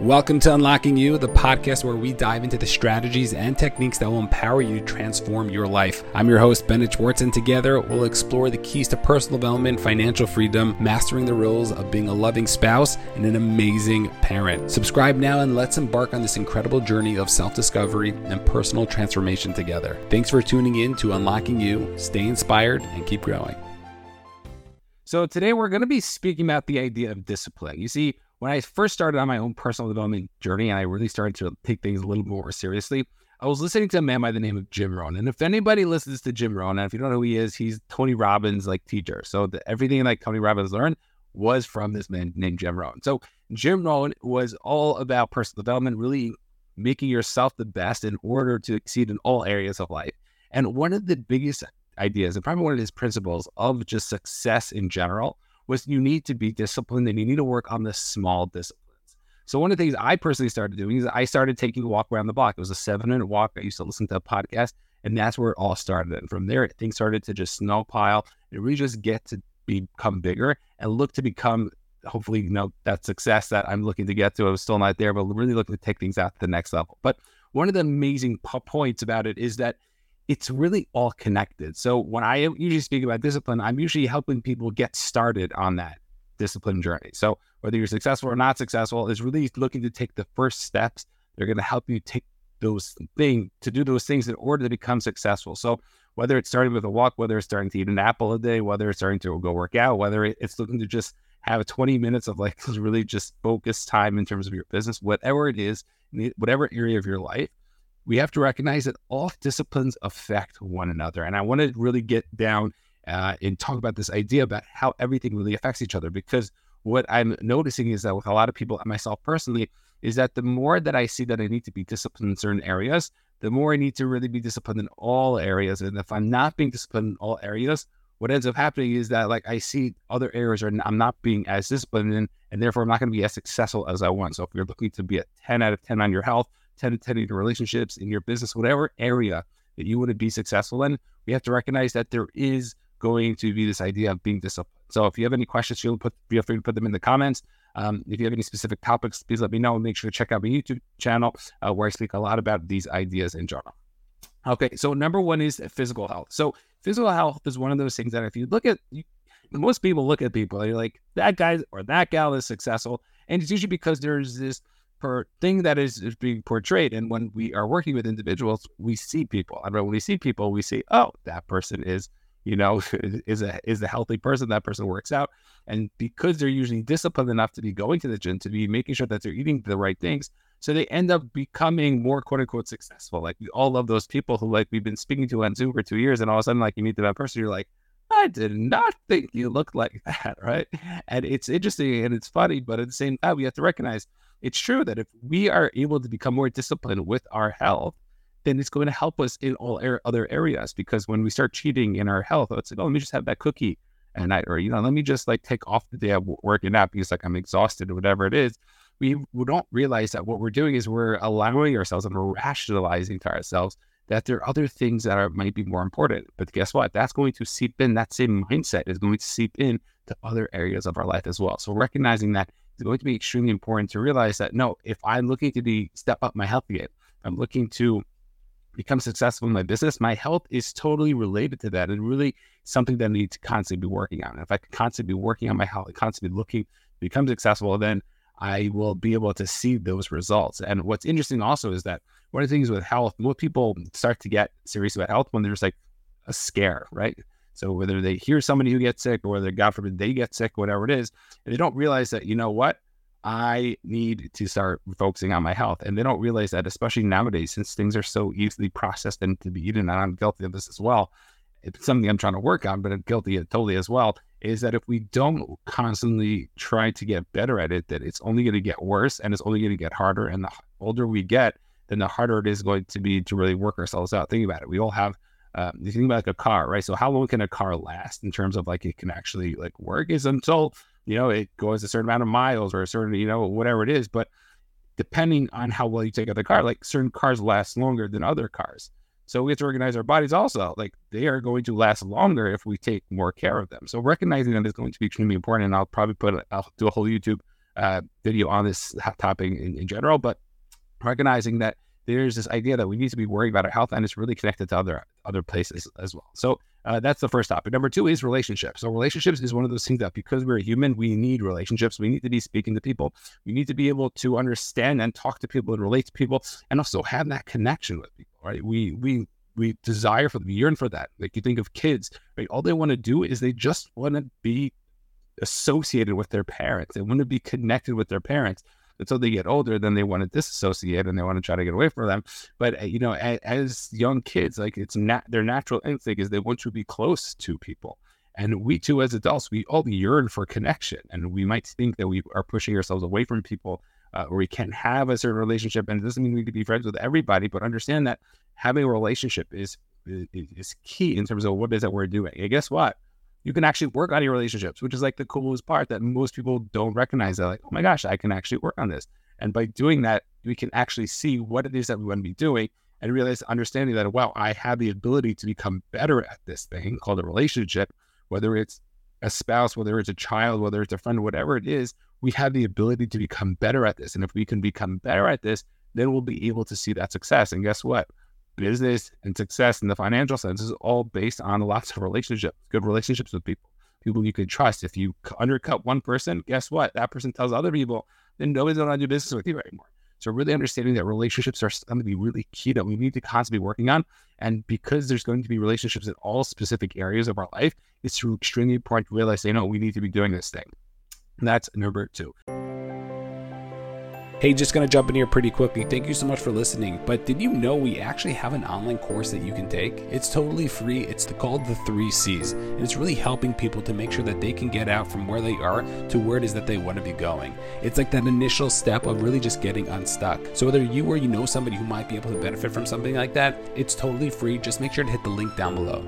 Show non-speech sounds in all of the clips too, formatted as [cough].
Welcome to Unlocking You, the podcast where we dive into the strategies and techniques that will empower you to transform your life. I'm your host, Bennett Schwartz, and together we'll explore the keys to personal development, financial freedom, mastering the rules of being a loving spouse, and an amazing parent. Subscribe now and let's embark on this incredible journey of self discovery and personal transformation together. Thanks for tuning in to Unlocking You. Stay inspired and keep growing. So, today we're going to be speaking about the idea of discipline. You see, when I first started on my own personal development journey and I really started to take things a little more seriously, I was listening to a man by the name of Jim Rohn. And if anybody listens to Jim Rohn, and if you don't know who he is, he's Tony Robbins' like teacher. So the, everything like Tony Robbins learned was from this man named Jim Rohn. So Jim Rohn was all about personal development, really making yourself the best in order to exceed in all areas of life. And one of the biggest ideas, and probably one of his principles of just success in general, was you need to be disciplined and you need to work on the small disciplines. So one of the things I personally started doing is I started taking a walk around the block. It was a seven minute walk. I used to listen to a podcast, and that's where it all started. And from there, things started to just snowpile and really just get to become bigger and look to become hopefully you know that success that I'm looking to get to. I was still not there, but really looking to take things out to the next level. But one of the amazing points about it is that it's really all connected. So when I usually speak about discipline, I'm usually helping people get started on that discipline journey. So whether you're successful or not successful is really looking to take the first steps. They're going to help you take those things to do those things in order to become successful. So whether it's starting with a walk, whether it's starting to eat an apple a day, whether it's starting to go work out, whether it's looking to just have 20 minutes of like [laughs] really just focused time in terms of your business, whatever it is, whatever area of your life, we have to recognize that all disciplines affect one another. And I want to really get down uh, and talk about this idea about how everything really affects each other. Because what I'm noticing is that with a lot of people, and myself personally, is that the more that I see that I need to be disciplined in certain areas, the more I need to really be disciplined in all areas. And if I'm not being disciplined in all areas, what ends up happening is that like I see other areas are I'm not being as disciplined in, and therefore I'm not going to be as successful as I want. So if you're looking to be a 10 out of 10 on your health, 10 to 10 in your relationships, in your business, whatever area that you want to be successful in, we have to recognize that there is going to be this idea of being disciplined. So if you have any questions, feel free to put them in the comments. Um, if you have any specific topics, please let me know. Make sure to check out my YouTube channel uh, where I speak a lot about these ideas in general. Okay, so number one is physical health. So physical health is one of those things that if you look at, you, most people look at people, they're like, that guy or that gal is successful. And it's usually because there's this per thing that is, is being portrayed. And when we are working with individuals, we see people. Mean, when we see people, we see, oh, that person is, you know, [laughs] is a is a healthy person. That person works out, and because they're usually disciplined enough to be going to the gym, to be making sure that they're eating the right things, so they end up becoming more quote unquote successful. Like we all love those people who like we've been speaking to on Zoom for two years, and all of a sudden, like you meet that person, you're like, I did not think you looked like [laughs] that, right? And it's interesting and it's funny, but at the same time, we have to recognize it's true that if we are able to become more disciplined with our health, then it's going to help us in all other areas. Because when we start cheating in our health, it's like, oh, let me just have that cookie at night, or you know, let me just like take off the day of working out because like I'm exhausted or whatever it is. We, we don't realize that what we're doing is we're allowing ourselves and we're rationalizing to ourselves that there are other things that are might be more important. But guess what? That's going to seep in. That same mindset is going to seep in to other areas of our life as well. So recognizing that it's going to be extremely important to realize that no, if I'm looking to be step up my health game, I'm looking to become successful in my business, my health is totally related to that and really something that I need to constantly be working on. If I can constantly be working on my health, constantly looking to become successful, then I will be able to see those results. And what's interesting also is that one of the things with health, most people start to get serious about health when there's like a scare, right? So whether they hear somebody who gets sick or whether God forbid they get sick, whatever it is, they don't realize that, you know what? I need to start focusing on my health. And they don't realize that, especially nowadays, since things are so easily processed and to be eaten, and I'm guilty of this as well. It's something I'm trying to work on, but I'm guilty of totally as well. Is that if we don't constantly try to get better at it, that it's only going to get worse and it's only going to get harder. And the older we get, then the harder it is going to be to really work ourselves out. Think about it. We all have um, you think about like a car, right? So how long can a car last in terms of like it can actually like work is until you know it goes a certain amount of miles or a certain you know whatever it is. But depending on how well you take out the car, like certain cars last longer than other cars. So we have to organize our bodies also. Like they are going to last longer if we take more care of them. So recognizing that is going to be extremely important. And I'll probably put I'll do a whole YouTube uh, video on this topic in, in general, but recognizing that there's this idea that we need to be worried about our health and it's really connected to other other places as well. So uh, that's the first topic. Number two is relationships. So relationships is one of those things that because we're human, we need relationships. We need to be speaking to people. We need to be able to understand and talk to people and relate to people, and also have that connection with people. Right? We we we desire for we yearn for that. Like you think of kids, right? All they want to do is they just want to be associated with their parents. They want to be connected with their parents until they get older, then they want to disassociate and they want to try to get away from them. But uh, you know, as, as young kids, like it's not their natural instinct is they want to be close to people. And we too, as adults, we all yearn for connection, and we might think that we are pushing ourselves away from people, uh, or we can't have a certain relationship. And it doesn't mean we to be friends with everybody, but understand that having a relationship is is, is key in terms of what is that we're doing. And guess what? You can actually work on your relationships, which is like the coolest part that most people don't recognize. They're like, oh my gosh, I can actually work on this. And by doing that, we can actually see what it is that we want to be doing and realize, understanding that, wow, I have the ability to become better at this thing called a relationship, whether it's a spouse, whether it's a child, whether it's a friend, whatever it is, we have the ability to become better at this. And if we can become better at this, then we'll be able to see that success. And guess what? Business and success in the financial sense is all based on lots of relationships, good relationships with people, people you can trust. If you undercut one person, guess what? That person tells other people, then nobody's going to do business with you anymore. So really understanding that relationships are going to be really key that we need to constantly be working on. And because there's going to be relationships in all specific areas of our life, it's extremely important to realize, you know, we need to be doing this thing. And that's number two. Hey, just going to jump in here pretty quickly. Thank you so much for listening. But did you know we actually have an online course that you can take? It's totally free. It's called the Three C's, and it's really helping people to make sure that they can get out from where they are to where it is that they want to be going. It's like that initial step of really just getting unstuck. So whether you or you know somebody who might be able to benefit from something like that, it's totally free. Just make sure to hit the link down below.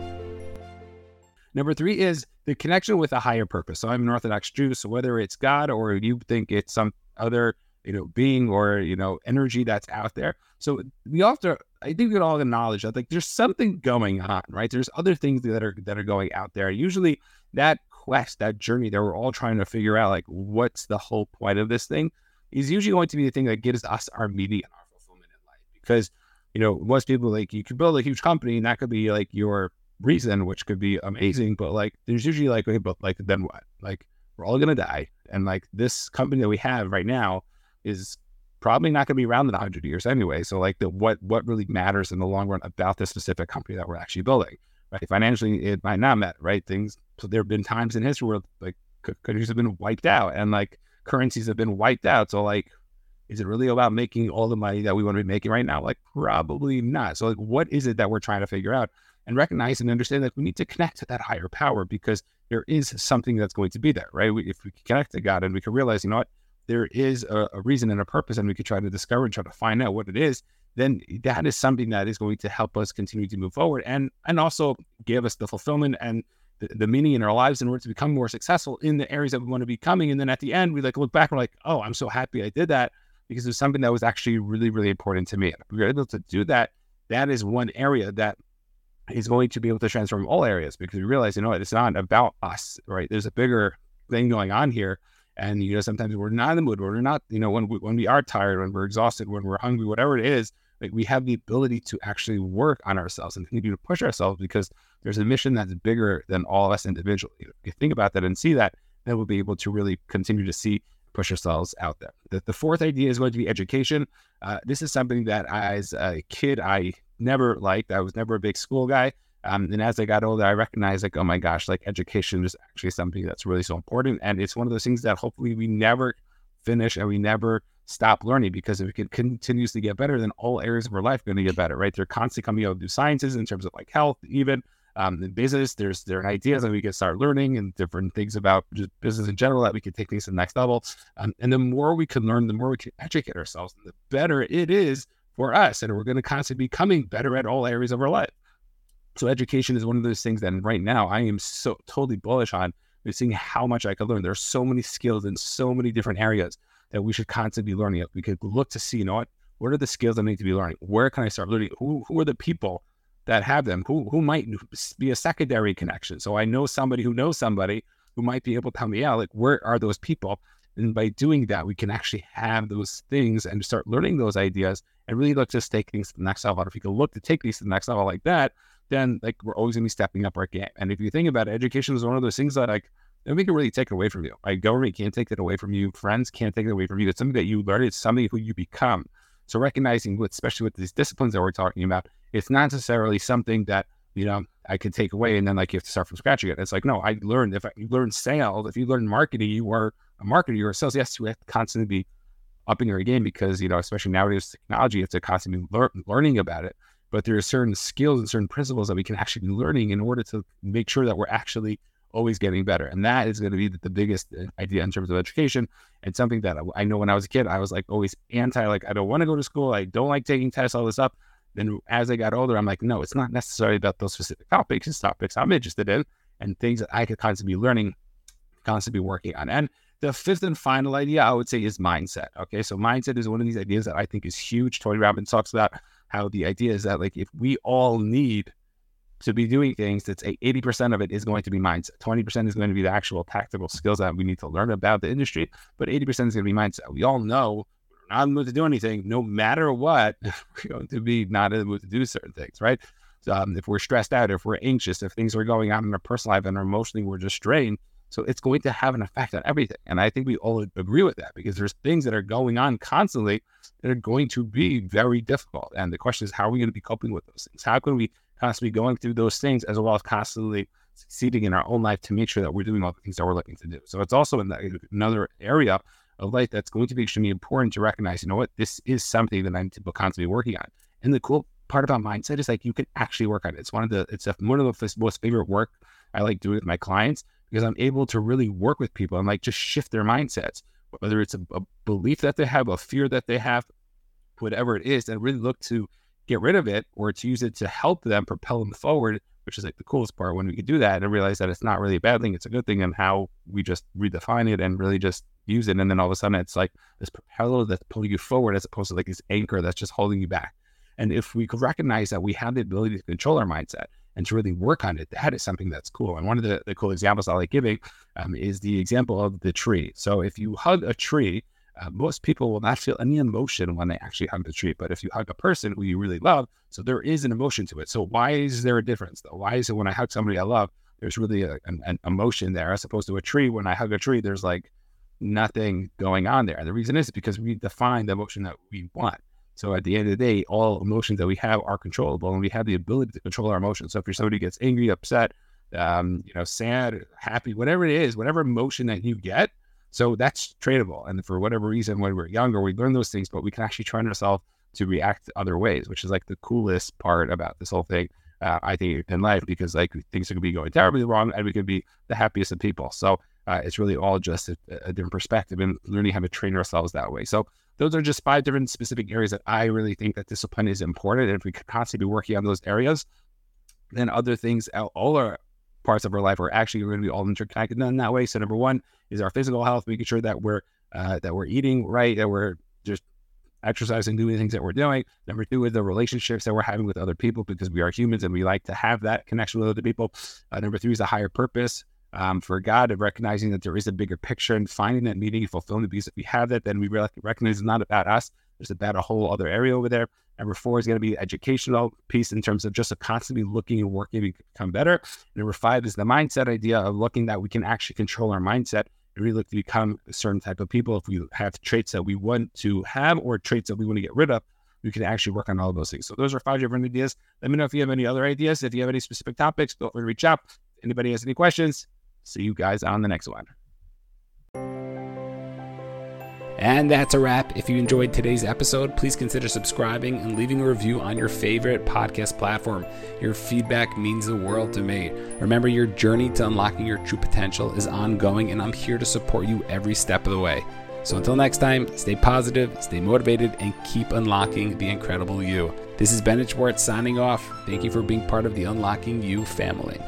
Number three is the connection with a higher purpose. So I'm an Orthodox Jew, so whether it's God or you think it's some other you know being or you know energy that's out there. So we have to i think we can all acknowledge that like there's something going on right? There's other things that are that are going out there. Usually that quest that journey that we're all trying to figure out like what's the whole point of this thing is usually going to be the thing that gives us our meaning and our fulfillment in life. Because you know most people like you could build a huge company and that could be like your reason which could be amazing but like there's usually like okay but like then what? Like we're all gonna die. And like this company that we have right now is probably not going to be around in 100 years anyway. So like the what what really matters in the long run about the specific company that we're actually building, right? Financially, it might not matter, right? Things. So there have been times in history where like countries have been wiped out and like currencies have been wiped out. So like, is it really about making all the money that we want to be making right now? Like probably not. So like, what is it that we're trying to figure out and recognize and understand that we need to connect to that higher power because there is something that's going to be there, right? We, if we connect to God and we can realize, you know what, there is a, a, reason and a purpose, and we could try to discover and try to find out what it is, then that is something that is going to help us continue to move forward and and also give us the fulfillment and the, the meaning in our lives in order to become more successful in the areas that we want to be coming. And then at the end, we like look back and we're like, oh, I'm so happy I did that because it was something that was actually really, really important to me. And if we are able to do that, that is one area that is going to be able to transform all areas because we realize, you know, it's not about us, right? There's a bigger thing going on here and you know, sometimes we're not in the mood, we're not, you know, when we, when we are tired, when we're exhausted, when we're hungry, whatever it is, like we have the ability to actually work on ourselves and continue to push ourselves because there's a mission that's bigger than all of us individually. If you think about that and see that, then we'll be able to really continue to see push ourselves out there. The, the fourth idea is going to be education. Uh, this is something that as a kid I never liked. I was never a big school guy. Um, and as I got older, I recognized like, oh my gosh, like education is actually something that's really so important. And it's one of those things that hopefully we never finish and we never stop learning because if we can continuously get better, then all areas of our life are going to get better, right? They're constantly coming out with new sciences in terms of like health, even um, in business. There's there are ideas that we can start learning and different things about just business in general that we can take things to the next level. Um, and the more we can learn, the more we can educate ourselves, the better it is for us. And we're going to constantly be becoming better at all areas of our life. So education is one of those things that right now I am so totally bullish on. Seeing how much I could learn. There are so many skills in so many different areas that we should constantly be learning. We could look to see, you know what, what are the skills I need to be learning? Where can I start learning? Who, who are the people that have them? Who, who might be a secondary connection? So I know somebody who knows somebody who might be able to help me out. Like, where are those people? And by doing that, we can actually have those things and start learning those ideas and really look to take things to the next level. If we can look to take these to the next level like that, then like we're always gonna be stepping up our game. And if you think about it, education is one of those things that like nobody can really take it away from you. Like government can't take it away from you. Friends can't take it away from you. It's something that you learn. It's something who you become. So recognizing, with, especially with these disciplines that we're talking about, it's not necessarily something that you know I could take away and then like you have to start from scratch again. It's like no, I learned if I, you learn sales, if you learn marketing, you are a marketer, you're a sales. Yes, you have to constantly be upping your game because you know, especially nowadays technology, you have to constantly learning about it. But there are certain skills and certain principles that we can actually be learning in order to make sure that we're actually always getting better. And that is going to be the, biggest uh, idea in terms of education and something that I, I know when I was a kid, I was like always anti, like, I don't want to go to school. I don't like taking tests, all this up. Then as I got older, I'm like, no, it's not necessarily about those specific topics. It's topics I'm interested in and things that I could constantly be learning, constantly be working on. And the fifth and final idea I would say is mindset. Okay. So mindset is one of these ideas that I think is huge. Tony Robbins talks about how the idea is that like if we all need to be doing things, that's 80% of it is going to be mindset. 20% is going to be the actual tactical skills that we need to learn about the industry, but 80% is going to be mindset. We all know we're not in the mood to do anything, no matter what, [laughs] we're going to be not in the mood to do certain things, right? Um, if we're stressed out, if we're anxious, if things are going on in our personal life and emotionally we're just strained, so it's going to have an effect on everything. And I think we all agree with that because there's things that are going on constantly that are going to be very difficult. And the question is, how are we going to be coping with those things? How can we constantly going through those things as well as constantly succeeding in our own life to make sure that we're doing all the things that we're looking to do? So it's also in another area of life that's going to be extremely important to recognize, you know what, this is something that I'm constantly working on. And the cool part about mindset is like you can actually work on it. It's one of the it's one of the most favorite work I like doing with my clients because I'm able to really work with people and like just shift their mindsets, whether it's a, a belief that they have, a fear that they have, whatever it is, and really look to get rid of it or to use it to help them propel them forward, which is like the coolest part when we can do that and realize that it's not really a bad thing, it's a good thing, and how we just redefine it and really just use it. And then all of a sudden it's like this propeller that's pulling you forward as opposed to like this anchor that's just holding you back. And if we could recognize that we have the ability to control our mindset and to really work on it, that is something that's cool. And one of the, the cool examples I like giving um, is the example of the tree. So if you hug a tree, uh, most people will not feel any emotion when they actually hug the tree. But if you hug a person who you really love, so there is an emotion to it. So why is there a difference though? Why is it when I hug somebody I love, there's really a, an, an emotion there as opposed to a tree? When I hug a tree, there's like nothing going on there. And the reason is because we define the emotion that we want. So at the end of the day, all emotions that we have are controllable, and we have the ability to control our emotions. So if you're somebody who gets angry, upset, um, you know, sad, happy, whatever it is, whatever emotion that you get, so that's tradable. And for whatever reason, when we're younger, we learn those things, but we can actually train ourselves to react other ways, which is like the coolest part about this whole thing. Uh, I think in life because like things are gonna be going terribly wrong, and we could be the happiest of people. So uh, it's really all just a, a different perspective and learning how to train ourselves that way. So those are just five different specific areas that I really think that discipline is important. And if we could constantly be working on those areas, then other things, all our parts of our life are actually going to be all interconnected in that way. So number one is our physical health, making sure that we're uh, that we're eating right, that we're exercising, doing things that we're doing. Number two is the relationships that we're having with other people because we are humans and we like to have that connection with other people. Uh, number three is a higher purpose um, for God of recognizing that there is a bigger picture and finding that meaning and fulfillment. Because if we have that, then we recognize it's not about us. There's about a whole other area over there. Number four is going to be educational piece in terms of just constantly looking and working to become better. Number five is the mindset idea of looking that we can actually control our mindset really look to become a certain type of people. If we have traits that we want to have or traits that we want to get rid of, we can actually work on all of those things. So those are five different ideas. Let me know if you have any other ideas. If you have any specific topics, feel free to reach out. Anybody has any questions, See you guys on the next one. And that's a wrap. If you enjoyed today's episode, please consider subscribing and leaving a review on your favorite podcast platform. Your feedback means the world to me. Remember, your journey to unlocking your true potential is ongoing, and I'm here to support you every step of the way. So until next time, stay positive, stay motivated, and keep unlocking the incredible you. This is Bennett Schwartz signing off. Thank you for being part of the Unlocking You family.